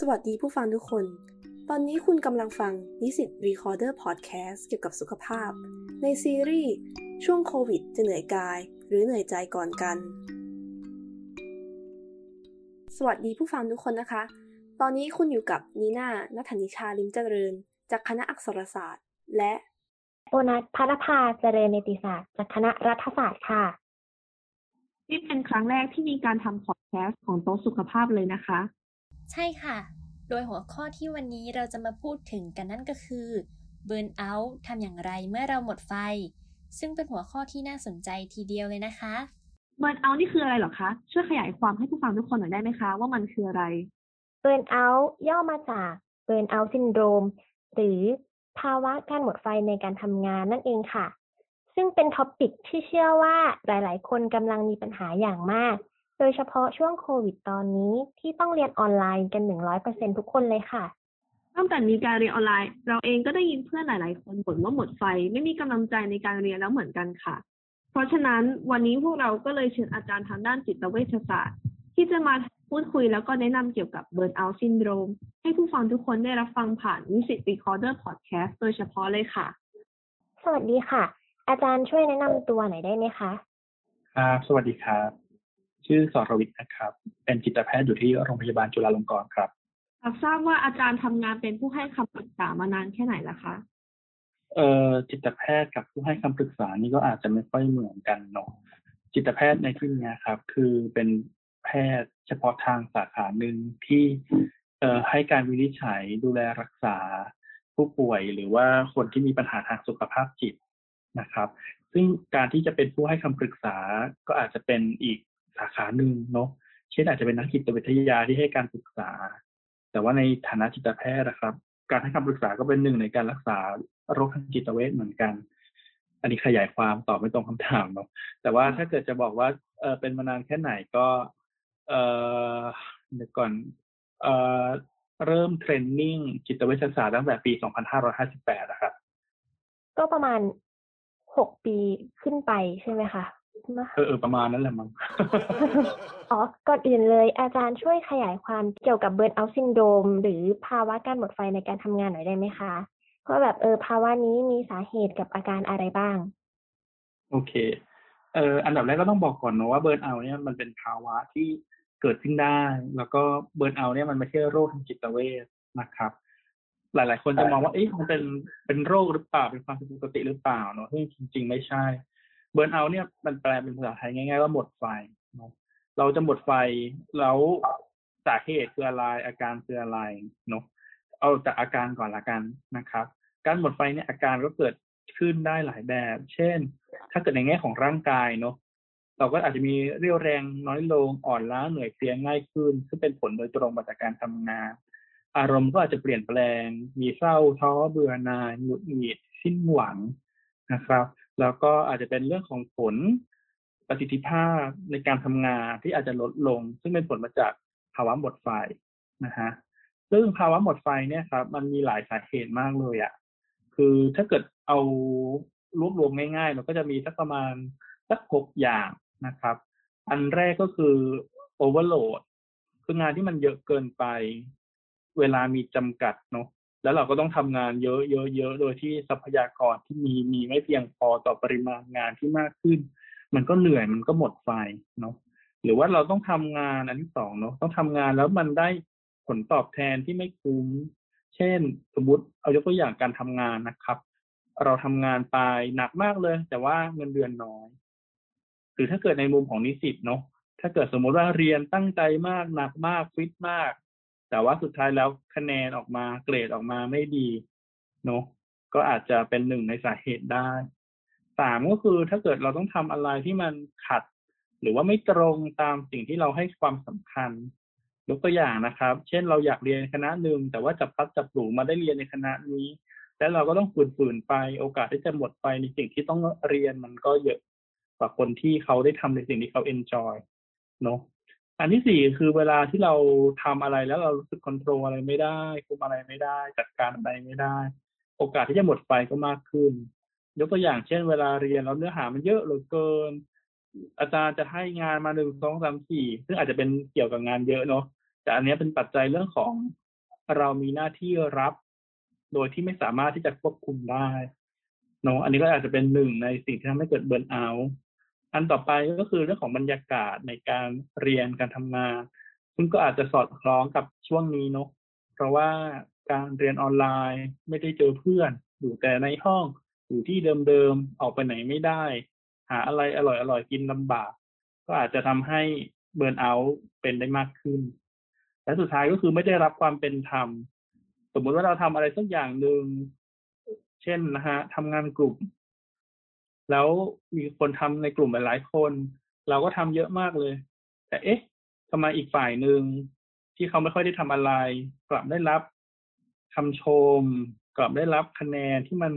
สวัสดีผู้ฟังทุกคน ตอนนี้คุณกำลังฟังนิสิต Recorder Podcast เกี่ยวกับสุขภาพ ในซีรีส์ ช่วงโควิดจะเหนื่อยกาย หรือเหนื่อยใจก่อนกัน สวัสดีผู้ฟังทุกคนนะคะ ตอนนี้คุณอยู่กับนีน่านัทนิชาลิมเจริญ จากคณะอักษรศาสตร์ และโอนัทพัฒภาเจริญเนติศาสตร์จากคณะรัฐศาสตร์ค่ะ นี่เป็นครั้งแรกที่มีการทำพอดแคสต์ของโต๊ะสุขภาพเลยนะคะ ใช่ค่ะ โดยหัวข้อที่วันนี้เราจะมาพูดถึงกันนั่นก็คือเบิร์นเอาท์ทำอย่างไรเมื่อเราหมดไฟ ซึ่งเป็นหัวข้อที่น่าสนใจทีเดียวเลยนะคะเบิร์นเอาท์นี่คืออะไรเหรอคะ ช่วยขยายความให้ผู้ฟังทุกคนหน่อยได้ไหมคะ ว่ามันคืออะไร Burn out ย่อมาจาก Burn out syndrome หรือภาวะการหมดไฟในการทำงานนั่นเองค่ะ ซึ่งเป็น topic ที่เชื่อว่าหลาย ๆ คนกำลังมีปัญหาอย่างมาก โดยเฉพาะช่วงโควิดตอนนี้ที่ต้องเรียนออนไลน์กัน100%ทุกคนเลยค่ะตั้งแต่มีการเรียนออนไลน์ เราเองก็ได้ยินเพื่อนหลาย ๆ คนบ่นว่าหมดไฟ ไม่มีกำลังใจในการเรียนแล้วเหมือนกันค่ะ เพราะฉะนั้นวันนี้พวกเราก็เลยเชิญอาจารย์ทางด้านจิตเวชศาสตร์ ที่จะมาพูดคุยแล้วก็แนะนำเกี่ยวกับ Burnout Syndrome ให้ผู้ฟังทุกคนได้รับฟังผ่านวิสิต Recorder Podcast โดยเฉพาะเลยค่ะ สวัสดีค่ะ อาจารย์ช่วยแนะนำตัวหน่อยได้ไหมคะครับสวัสดีครับ ชื่อสรวิทย์นะครับ เป็นจิตแพทย์อยู่ที่โรงพยาบาลจุฬาลงกรณ์ครับอยากทราบว่าอาจารย์ทำงานเป็นผู้ให้คำปรึกษามานานแค่ไหนแล้วคะเอ่อจิตแพทย์กับผู้ให้คำปรึกษานี่ก็อาจจะไม่ค่อยเหมือนกันเนาะจิตแพทย์ในที่นี้ครับ คือเป็นแพทย์เฉพาะทางสาขาหนึ่งที่เอ่อให้การวินิจฉัยดูแลรักษาผู้ป่วยหรือว่าคนที่มีปัญหาทางสุขภาพจิตนะครับ ซึ่งการที่จะเป็นผู้ให้คำปรึกษาก็อาจจะเป็นอีก สาขาหนึ่งเนาะเช่นอาจจะเป็นนักจิตวิทยาที่ให้การปรึกษา แต่ว่าในฐานะจิตแพทย์นะครับ การให้คำปรึกษาก็เป็นหนึ่งในการรักษาโรคทางจิตเวชเหมือนกัน อันนี้ขยายความตอบไม่ตรงคำถามเนาะแต่ว่าถ้าเกิดจะบอกว่าเออเป็นมานานแค่ไหนก็เออเดี๋ยวก่อนเออเริ่มเทรนนิ่งจิตเวชศาสตร์ตั้งแต่ปี 2558นะครับ ก็ประมาณหกปีขึ้นไปใช่ไหมคะ เออเออประมาณนั้นแหละมั้งอ๋อ ก่อนอื่นเลย อาจารย์ช่วยขยายความเกี่ยวกับ Burnout Syndrome หรือภาวะการหมดไฟในการทำงานหน่อยได้ไหมคะว่าแบบเออภาวะนี้มีสาเหตุกับอาการอะไรบ้าง โอเค เอ่ออันดับแรกก็ต้องบอกก่อนนะว่าเบิร์นเอาเนี่ยมันเป็นภาวะที่เกิดขึ้นได้ แล้วก็เบิร์นเอาเนี่ยมันไม่ใช่โรคทางจิตเวชนะครับ หลาย ๆ คนจะมองว่าเอ๊ะมันเป็นเป็นโรคหรือเปล่าเป็นความผิดปกติหรือเปล่าเนาะซึ่งจริง ๆ ไม่ใช่ เบิร์นเอาเนี่ยมันแปลเป็นภาษาไทยง่ายๆว่าหมดไฟเราจะหมดไฟแล้วสาเหตุคืออะไรอาการคืออะไรเนาะเอาจากอาการก่อนละกันนะครับ การหมดไฟเนี่ยอาการก็เกิดขึ้นได้หลายแบบ เช่น ถ้าเกิดในแง่ของร่างกายเนาะเราก็อาจจะมีเรี่ยวแรงน้อยลงอ่อนล้าเหนื่อยเพลียง่ายขึ้น ซึ่งเป็นผลโดยตรงมาจากการทำงาน อารมณ์ก็อาจจะเปลี่ยนแปลง มีเศร้าท้อเบื่อหน่ายหงุดหงิดสิ้นหวังนะครับ แล้วก็อาจจะเป็นเรื่องของผลประสิทธิภาพในการทำงานที่อาจจะลดลง ซึ่งเป็นผลมาจากภาวะหมดไฟนะฮะซึ่งภาวะหมดไฟเนี่ยครับมันมีหลายสาเหตุมากเลยอะ่ะคือถ้าเกิดเอารวบรวมง่ายๆเราก็จะมีสักประมาณสักหกอย่างนะครับ อันแรกก็คือโอเวอร์โหลดคืองานที่มันเยอะเกินไป เวลามีจำกัดเนาะ แล้วเราก็ต้องทำงานเยอะๆเยอะๆโดยที่ทรัพยากรที่มีมีไม่เพียงพอต่อปริมาณงานที่มากขึ้น มันก็เหนื่อยมันก็หมดไฟเนาะหรือว่าเราต้องทำงานอันที่สองเนาะต้องทำงานแล้วมันได้ผลตอบแทนที่ไม่คุ้ม เช่น สมมติเอายกตัวอย่างการทำงานนะครับ เราทำงานไปหนักมากเลย แต่ว่าเงินเดือนน้อย หรือถ้าเกิดในมุมของนิสิตเนาะถ้าเกิดสมมุติว่าเรียนตั้งใจมากหนักมากฟิตมาก แต่ว่าสุดท้ายแล้วคะแนนออกมาเกรดออกมาไม่ดีเนาะก็อาจจะเป็นหนึ่งในสาเหตุได้สามก็คือถ้าเกิดเราต้องทำอะไรที่มันขัด หรือว่าไม่ตรงตามสิ่งที่เราให้ความสำคัญยกตัวอย่างนะครับ เช่นเราอยากเรียนคณะหนึ่งแต่ว่าจับพัดจับผลูมาได้เรียนในคณะนี้ แล้วเราก็ต้องฝืนๆไป โอกาสที่จะหมดไปในสิ่งที่ต้องเรียนมันก็เยอะกว่าคนที่เขาได้ทำในสิ่งที่เขาเอนจอยเนาะ อันที่สี่คือเวลาที่เราทำอะไรแล้วเรารู้สึกควบคุมอะไรไม่ได้คุมอะไรไม่ได้ จัดการอะไรไม่ได้ โอกาสที่จะหมดไฟก็มากขึ้น ยกตัวอย่างเช่น เวลาเรียนแล้วเนื้อหามันเยอะเหลือเกิน อาจารย์จะให้งานมาหนึ่งสองสามสี่ซึ่งอาจจะเป็นเกี่ยวกับงานเยอะเนาะแต่อันนี้เป็นปัจจัยเรื่องของเรามีหน้าที่รับ โดยที่ไม่สามารถที่จะควบคุมได้เนาะอันนี้ก็อาจจะเป็นหนึ่งในสิ่งที่ทำให้เกิดเบิร์นเอาท์ อันต่อไปก็คือเรื่องของบรรยากาศในการเรียนการทำงาน ซึ่งก็อาจจะสอดคล้องกับช่วงนี้เนาะเพราะว่าการเรียนออนไลน์ไม่ได้เจอเพื่อน อยู่แต่ในห้องอยู่ที่เดิมๆออกไปไหนไม่ได้ หาอะไรอร่อยๆกินลำบาก ก็อาจจะทำให้เบิร์นเอาท์เป็นได้มากขึ้น และสุดท้ายก็คือไม่ได้รับความเป็นธรรม สมมุติว่าเราทำอะไรสักอย่างหนึ่ง เช่นนะฮะทำงานกลุ่ม แล้วมีคนทำในกลุ่มหลายๆคน เราก็ทำเยอะมากเลย แต่เอ๊ะทำไมอีกฝ่ายหนึ่งที่เขาไม่ค่อยได้ทำอะไร กลับได้รับคำชม กลับได้รับคะแนนที่มัน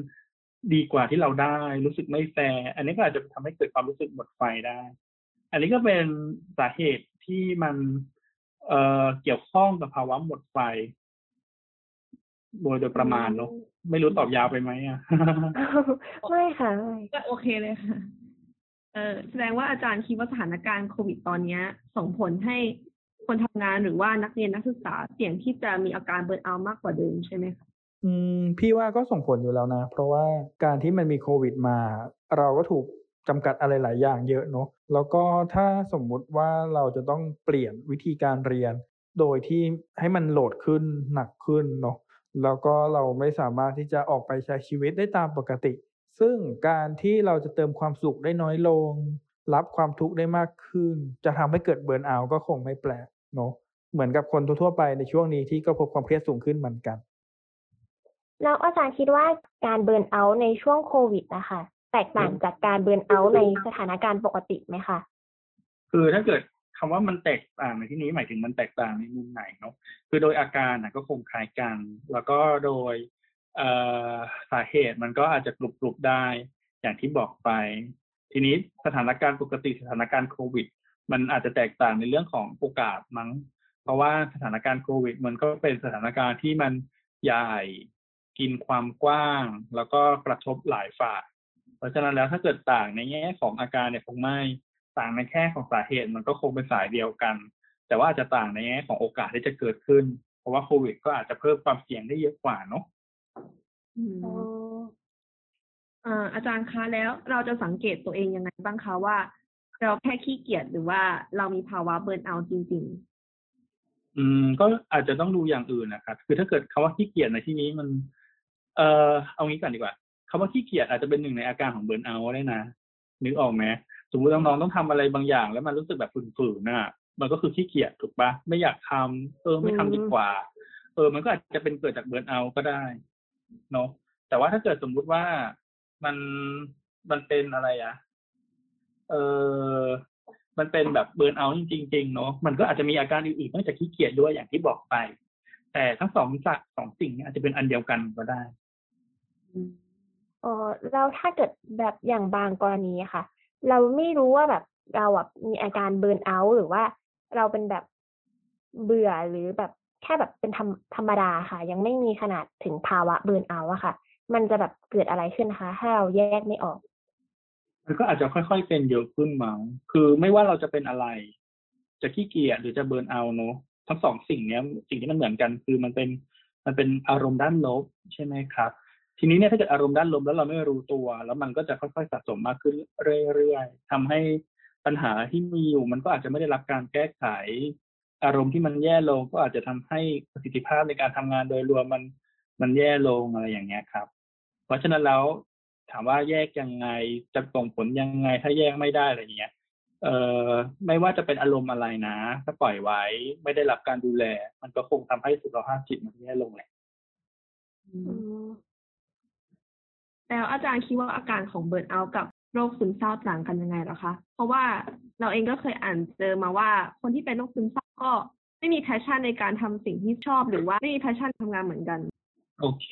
ดีกว่าที่เราได้รู้สึกไม่แฟร์อันนี้ก็อาจจะทำให้เกิดความรู้สึกหมดไฟได้ อันนี้ก็เป็นสาเหตุที่มันเอ่อเกี่ยวข้องกับภาวะหมดไฟ โดยโดยประมาณเนาะไม่รู้ตอบยาวไปไหมอะ ไม่ค่ะไม่ก็โอเคเลยค่ะ เออแสดงว่าอาจารย์คิดว่าสถานการณ์โควิดตอนเนี้ย ส่งผลให้คนทำงานหรือว่านักเรียนนักศึกษาเสี่ยงที่จะมีอาการเบิร์นเอาท์มากกว่าเดิมใช่ไหมคะอืม พี่ว่าก็ส่งผลอยู่แล้วนะ เพราะว่าการที่มันมีโควิดมา เราก็ถูกจำกัดอะไรหลายอย่างเยอะเนาะแล้วก็ถ้าสมมุติว่าเราจะต้องเปลี่ยนวิธีการเรียน โดยที่ให้มันโหลดขึ้นหนักขึ้นเนาะ แล้วก็เราไม่สามารถที่จะออกไปใช้ชีวิตได้ตามปกติ ซึ่งการที่เราจะเติมความสุขได้น้อยลง รับความทุกข์ได้มากขึ้น จะทำให้เกิดเบิร์นเอาท์ก็คงไม่แปลกเนาะเหมือนกับคนทั่วๆไปในช่วงนี้ที่ก็พบความเครียดสูงขึ้นเหมือนกัน แล้วอาจารย์คิดว่าการเบิร์นเอาท์ในช่วงโควิดนะคะแตกต่างจากการเบิร์นเอาท์ในสถานการณ์ปกติไหมคะ คือถ้าเกิด คำว่ามันแตกต่างในที่นี้หมายถึงมันแตกต่างในมุมไหนเนาะคือโดยอาการนะก็คงคล้ายกัน แล้วก็โดยสาเหตุมันก็อาจจะกลุบๆได้อย่างที่บอกไป ทีนี้สถานการณ์ปกติสถานการณ์โควิด มันอาจจะแตกต่างในเรื่องของโอกาสมั้ง เพราะว่าสถานการณ์โควิด มันก็เป็นสถานการณ์ที่มันใหญ่กินความกว้าง แล้วก็กระทบหลายฝ่ายเพราะฉะนั้นแล้วถ้าเกิดต่างในแง่ของอาการเนี่ยคงไม่ ต่างในแค่ของสาเหตุมันก็คงเป็นสายเดียวกัน แต่ว่าอาจจะต่างในแง่ของโอกาสที่จะเกิดขึ้น เพราะว่าโควิด ก็อาจจะเพิ่มความเสี่ยงได้เยอะกว่าเนาะอืมอ่าอาจารย์คะแล้วเราจะสังเกตตัวเองยังไงบ้างคะว่า เราแค่ขี้เกียจหรือว่าเรามีภาวะเบิร์นเอาท์จริงอืม ก็อาจจะต้องดูอย่างอื่นนะครับคือถ้าเกิดคำว่าขี้เกียจในที่นี้มัน เอ่อเอางี้ก่อนดีกว่าคำว่าขี้เกียจอาจจะเป็นหนึ่งในอาการของเบิร์นเอาท์ได้นะ นึกออกไหมสมมติน้องๆต้องทำอะไรบางอย่าง แล้วมันรู้สึกแบบฝืนๆน่ะ มันก็คือขี้เกียจถูกปะไม่อยากทำเออไม่ทำดีกว่า เออ มันก็อาจจะเป็นเกิดจากเบิร์นเอาท์ก็ได้เนาะแต่ว่าถ้าเกิดสมมุติว่ามันมันเป็นอะไรอะเออมันเป็นแบบเบิร์นเอาท์จริงๆเนาะมันก็อาจจะมีอาการอื่นๆนอกจากขี้เกียจด้วยอย่างที่บอกไป แต่ทั้งสองสักสองสิ่งเนี้อาจจะเป็นอันเดียวกันก็ได้ ๆอืมอ๋อแล้วถ้าเกิดแบบอย่างบางกรณีอะค่ะ เราไม่รู้ว่าแบบเราอะมีอาการเบิร์นเอาท์หรือว่าเราเป็นแบบเบื่อหรือแบบแค่แบบเป็นธรรมธรรมดาค่ะ ยังไม่มีขนาดถึงภาวะเบิร์นเอาท์อะค่ะ มันจะแบบเกิดอะไรขึ้นนะคะถ้าเราแยกไม่ออก มันก็อาจจะค่อยๆเป็นเยอะขึ้นมั้งคือไม่ว่าเราจะเป็นอะไร จะขี้เกียจหรือจะเบิร์นเอาท์เนอะทั้งสองสิ่งเนี้ย สิ่งที่มันเหมือนกันคือมันเป็นมันเป็นอารมณ์ด้านลบใช่ไหมครับ ทีนี้เนี่ยถ้าเกิดอารมณ์ด้านลบแล้วเราไม่รู้ตัว แล้วมันก็จะค่อยๆสะสมมากขึ้นเรื่อยๆทำให้ปัญหาที่มีอยู่มันก็อาจจะไม่ได้รับการแก้ไข อารมณ์ที่มันแย่ลงก็อาจจะทำให้ประสิทธิภาพในการทำงานโดยรวมมันมันแย่ลงอะไรอย่างเงี้ยครับ เพราะฉะนั้นแล้วถามว่าแยกยังไงจะส่งผลยังไงถ้าแยกไม่ได้อะไรเงี้ยเอ่อไม่ว่าจะเป็นอารมณ์อะไรนะ ถ้าปล่อยไว้ ไม่ได้รับการดูแล มันก็คงทำให้สุขภาพจิตมันแย่ลงแหละ แล้วอาจารย์คิดว่าอาการของ burnout กับโรคซึมเศร้าต่างกันยังไงหรอคะ เพราะว่าเราเองก็เคยอ่านเจอมาว่าคนที่เป็นโรคซึมเศร้าก็ไม่มี passion ในการทำสิ่งที่ชอบหรือว่าไม่มี passion ทำงานเหมือนกัน โอเค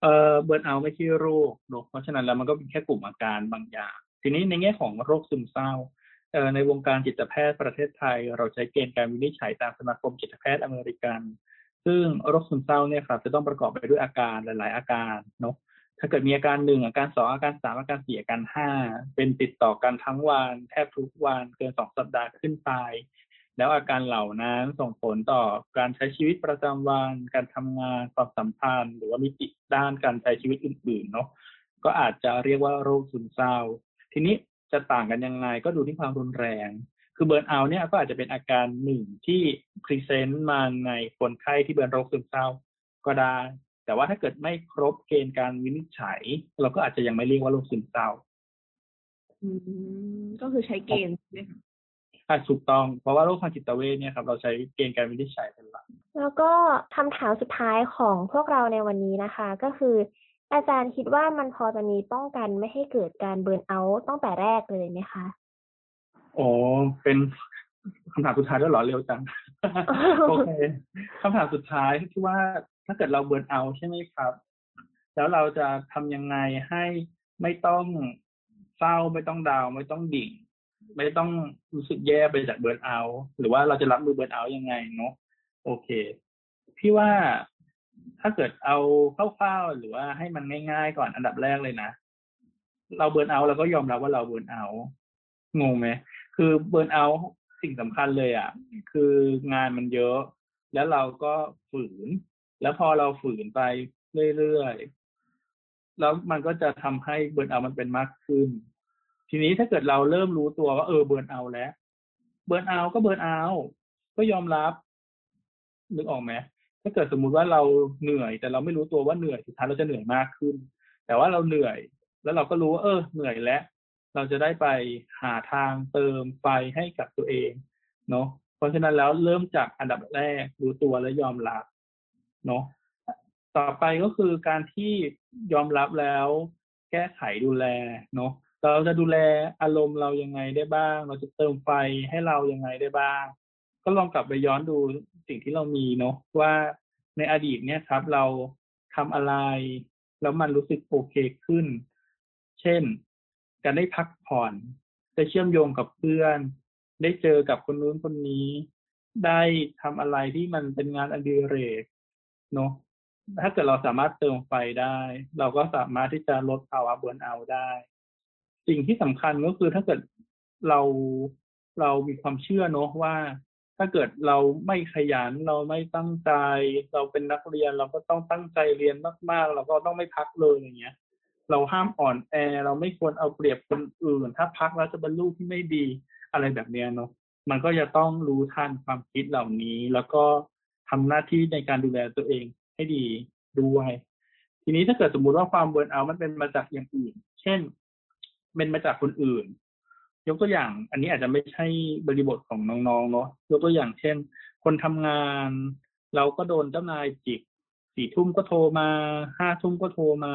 เอ่อ burnout ไม่ใช่โรคเนอะเพราะฉะนั้นแล้วมันก็เป็นแค่กลุ่มอาการบางอย่าง ทีนี้ในแง่ของโรคซึมเศร้าเอ่อในวงการจิตแพทย์ประเทศไทย เราใช้เกณฑ์การวินิจฉัยตามสมาคมจิตแพทย์อเมริกัน ซึ่งโรคซึมเศร้าเนี่ยครับจะต้องประกอบไปด้วยอาการหลาย ๆ อาการเนาะ ถ้าเกิดมีอาการหนึ่งอาการสองอาการสามอาการสี่อาการห้าเป็นติดต่อกันทั้งวันแทบทุกวันเกินสองสัปดาห์ขึ้นไป แล้วอาการเหล่านั้นส่งผลต่อการใช้ชีวิตประจำวัน การทำงานความสัมพันธ์ หรือว่ามิติด้านการใช้ชีวิตอื่นๆเนาะก็อาจจะเรียกว่าโรคซึมเศร้า ทีนี้จะต่างกันยังไงก็ดูที่ความรุนแรง คือ burnout เนี่ยก็อาจจะเป็นอาการหนึ่งที่ present มาในคนไข้ที่เป็นโรคซึมเศร้าก็ได้ แต่ว่าถ้าเกิดไม่ครบเกณฑ์การวินิจฉัย เราก็อาจจะยังไม่เรียกว่าโรคซึมเศร้าอืมก็คือใช้เกณฑ์ใช่ไหมคะอะถูกต้อง เพราะว่าโรคทางจิตเวชเนี่ยครับเราใช้เกณฑ์การวินิจฉัยเป็นหลักแล้วก็คำถามสุดท้ายของพวกเราในวันนี้นะคะ ก็คือ อาจารย์คิดว่ามันพอจะมีป้องกันไม่ให้เกิดการเบิร์นเอาท์ตั้งแต่แรกเลยไหมคะโอ้เป็นคำถามสุดท้ายแล้วเหรอเร็วจัง โอเคคำถามสุดท้ายที่ว่า ถ้าเกิดเราเบิร์นเอาใช่ไหมครับ แล้วเราจะทำยังไงให้ไม่ต้องเศร้าไม่ต้องดาวไม่ต้องดิ่ง ไม่ต้องรู้สึกแย่ไปจาก burnout หรือว่าเราจะรับมือ burnout ยังไงเนาะโอเค พี่ว่าถ้าเกิดเอาคร่าวๆหรือว่าให้มันง่ายๆก่อนอันดับแรกเลยนะ เรา burnout เราก็ยอมรับว่าเรา burnout งงไหมคือ burnout สิ่งสำคัญเลยอะ คืองานมันเยอะ แล้วเราก็ฝืน แล้วพอเราฝืนไปเรื่อยๆ แล้วมันก็จะทำให้ burnout มันเป็นมากขึ้น ทีนี้ถ้าเกิดเราเริ่มรู้ตัวว่าเออเบิร์นเอาแล้ว เบิร์นเอาก็เบิร์นเอาก็ยอมรับนึกออกไหมถ้าเกิดสมมุติว่าเราเหนื่อย แต่เราไม่รู้ตัวว่าเหนื่อยสุดท้ายเราจะเหนื่อยมากขึ้น แต่ว่าเราเหนื่อย แล้วเราก็รู้ว่าเออเหนื่อยแล้วเราจะได้ไปหาทางเติมไฟให้กับตัวเองเนาะเพราะฉะนั้นแล้วเริ่มจากอันดับแรกรู้ตัวและยอมรับ เนาะต่อไปก็คือการที่ยอมรับแล้วแก้ไขดูแลเนาะเราจะดูแลอารมณ์เรายังไงได้บ้าง เราจะเติมไฟให้เรายังไงได้บ้าง ก็ลองกลับไปย้อนดูสิ่งที่เรามีเนาะว่าในอดีตเนี่ยครับ เราทำอะไร แล้วมันรู้สึกโอเคขึ้น เช่น การได้พักผ่อนได้เชื่อมโยงกับเพื่อน ได้เจอกับคนนู้นคนนี้ ได้ทำอะไรที่มันเป็นงานอดิเรก เนาะถ้าเกิดเราสามารถเติมไฟได้ เราก็สามารถที่จะลดภาวะเบิร์นเอาได้ สิ่งที่สำคัญก็คือถ้าเกิดเราเรามีความเชื่อเนาะว่า ถ้าเกิดเราไม่ขยันเราไม่ตั้งใจ เราเป็นนักเรียนเราก็ต้องตั้งใจเรียนมากๆ เราก็ต้องไม่พักเลยอย่างเงี้ย เราห้ามอ่อนแอ เราไม่ควรเอาเปรียบคนอื่น ถ้าพักแล้วจะเป็นลูกที่ไม่ดีอะไรแบบเนี้ยเนาะมันก็จะต้องรู้ทันความคิดเหล่านี้แล้วก็ ทำหน้าที่ในการดูแลตัวเองให้ดีด้วย ทีนี้ถ้าเกิดสมมุติว่าความเบิร์นเอามันเป็นมาจากอย่างอื่น เช่น เป็นมาจากคนอื่น ยกตัวอย่าง อันนี้อาจจะไม่ใช่บริบทของน้องๆเนาะยกตัวอย่างเช่น คนทำงาน เราก็โดนเจ้านายจิกสี่ทุ่มก็โทรมาห้าทุ่มก็โทรมา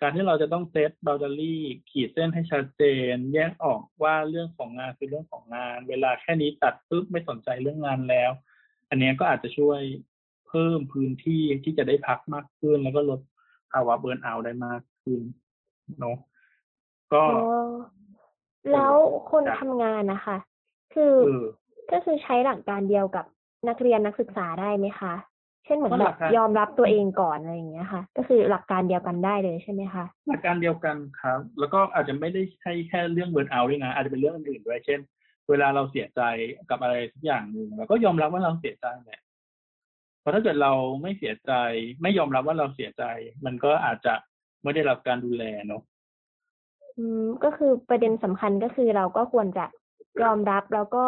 การที่เราจะต้องเซตบ o ล d รี่ขีดเส้นให้ชัดเจน แยกออกว่าเรื่องของงานคือเรื่องของงาน เวลาแค่นี้ตัดปุ๊บไม่สนใจเรื่องงานแล้ว อันนี้ก็อาจจะช่วยเพิ่มพื้นที่ที่จะได้พักมากขึ้น แล้วก็ลดภาวะเบิร์นเอาท์ได้มากขึ้นเนาะก็อ๋อแล้วคนครับทำงานนะคะ คือเออก็คือใช้หลักการเดียวกับนักเรียนนักศึกษาได้ไหมคะ เช่นเหมือนก็แบหลับกการยอมรับตัวเองก่อนอะไรอย่างเงี้ยค่ะ ก็คือหลักการเดียวกันได้เลยใช่ไหมคะหลักการเดียวกันครับ แล้วก็อาจจะไม่ได้ใช่แค่เรื่องเบิร์นเอาท์ด้วยนะอาจจะเป็นเรื่องอื่นๆด้วยเช่น เวลาเราเสียใจกับอะไรสักอย่างหนึ่งเราก็ยอมรับว่าเราเสียใจแหละเพราะถ้าเกิดเราไม่เสียใจ ไม่ยอมรับว่าเราเสียใจ มันก็อาจจะไม่ได้รับการดูแลเนาะอืมก็คือประเด็นสำคัญก็คือเราก็ควรจะยอมรับแล้วก็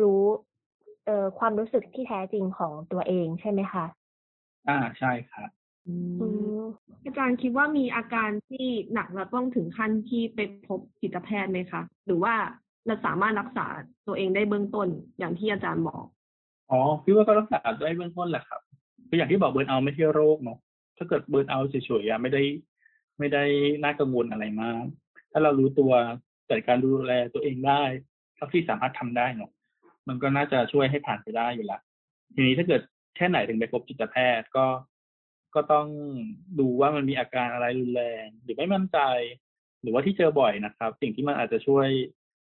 รู้ เอ่อความรู้สึกที่แท้จริงของตัวเองใช่ไหมคะอ่าใช่ครับอือืมมอาจารย์คิดว่ามีอาการที่หนักแล้วต้องถึงขั้นที่ไปพบจิตแพทย์ไหมคะ หรือว่าเรา สามารถรักษาตัวเองได้เบื้องต้นอย่างที่อาจารย์บอก อ๋อพี่ว่าก็รักษาได้เบื้องต้นแหละครับคืออย่างที่บอกเบิร์นเอาไม่ใช่โรคเนาะถ้าเกิดเบิร์นเอาเฉยๆไม่ได้ไม่ได้น่ากังวลอะไรมาก ถ้าเรารู้ตัวจัดการดูแลตัวเองได้เท่าที่สามารถทำได้เนาะมันก็น่าจะช่วยให้ผ่านไปได้อยู่ละทีนี้ถ้าเกิดแค่ไหนถึงไปพบจิตแพทย์ก็ก็ต้องดูว่ามันมีอาการอะไรรุนแรง หรือไม่มั่นใจ หรือว่าที่เจอบ่อยนะครับ สิ่งที่มันอาจจะช่วย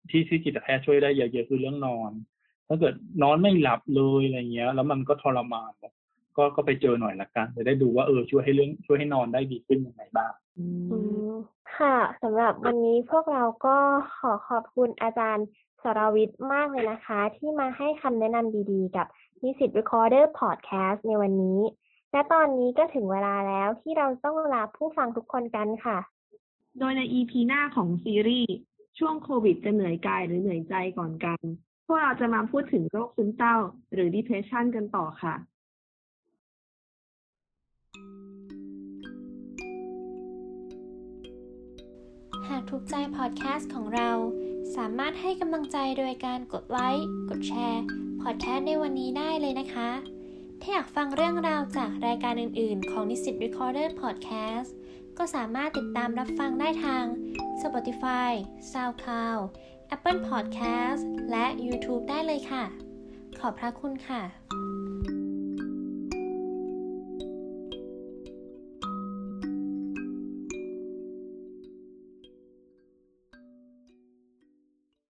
ที่ที่จิตแพทย์ช่วยได้เยอะๆคือเรื่องนอน ถ้าเกิดนอนไม่หลับเลยอะไรเงี้ย แล้วมันก็ทรมานเนอะก็ก็ไปเจอหน่อยละกันจะได้ดูว่าเออช่วยให้เรื่องช่วยให้นอนได้ดีขึ้นยังไงบ้างอือืมมค่ะสำหรับวันนี้พวกเราก็ขอขอบคุณอาจารย์สรวิทย์มากเลยนะคะ ที่มาให้คำแนะนำดีๆ กับนิสิต Recorder Podcast ในวันนี้ และตอนนี้ก็ถึงเวลาแล้วที่เราต้องลาผู้ฟังทุกคนกันค่ะ โดยใน EP หน้าของซีรีส์ ช่วงโควิดจะเหนื่อยกายหรือเหนื่อยใจก่อนกัน พวกเราจะมาพูดถึงโรคซึมเศร้า หรือ depression กันต่อค่ะ หากถูกใจพอดแคสต์ของเรา สามารถให้กำลังใจโดยการกดไลค์ กดแชร์ พอดแคสต์ในวันนี้ได้เลยนะคะ ถ้าอยากฟังเรื่องราวจากรายการอื่น ๆ ของนิสิต Recorder Podcast ก็สามารถติดตามรับฟังได้ทาง Spotify, SoundCloud, Apple Podcast และ YouTube ได้เลยค่ะ ขอบพระคุณค่ะ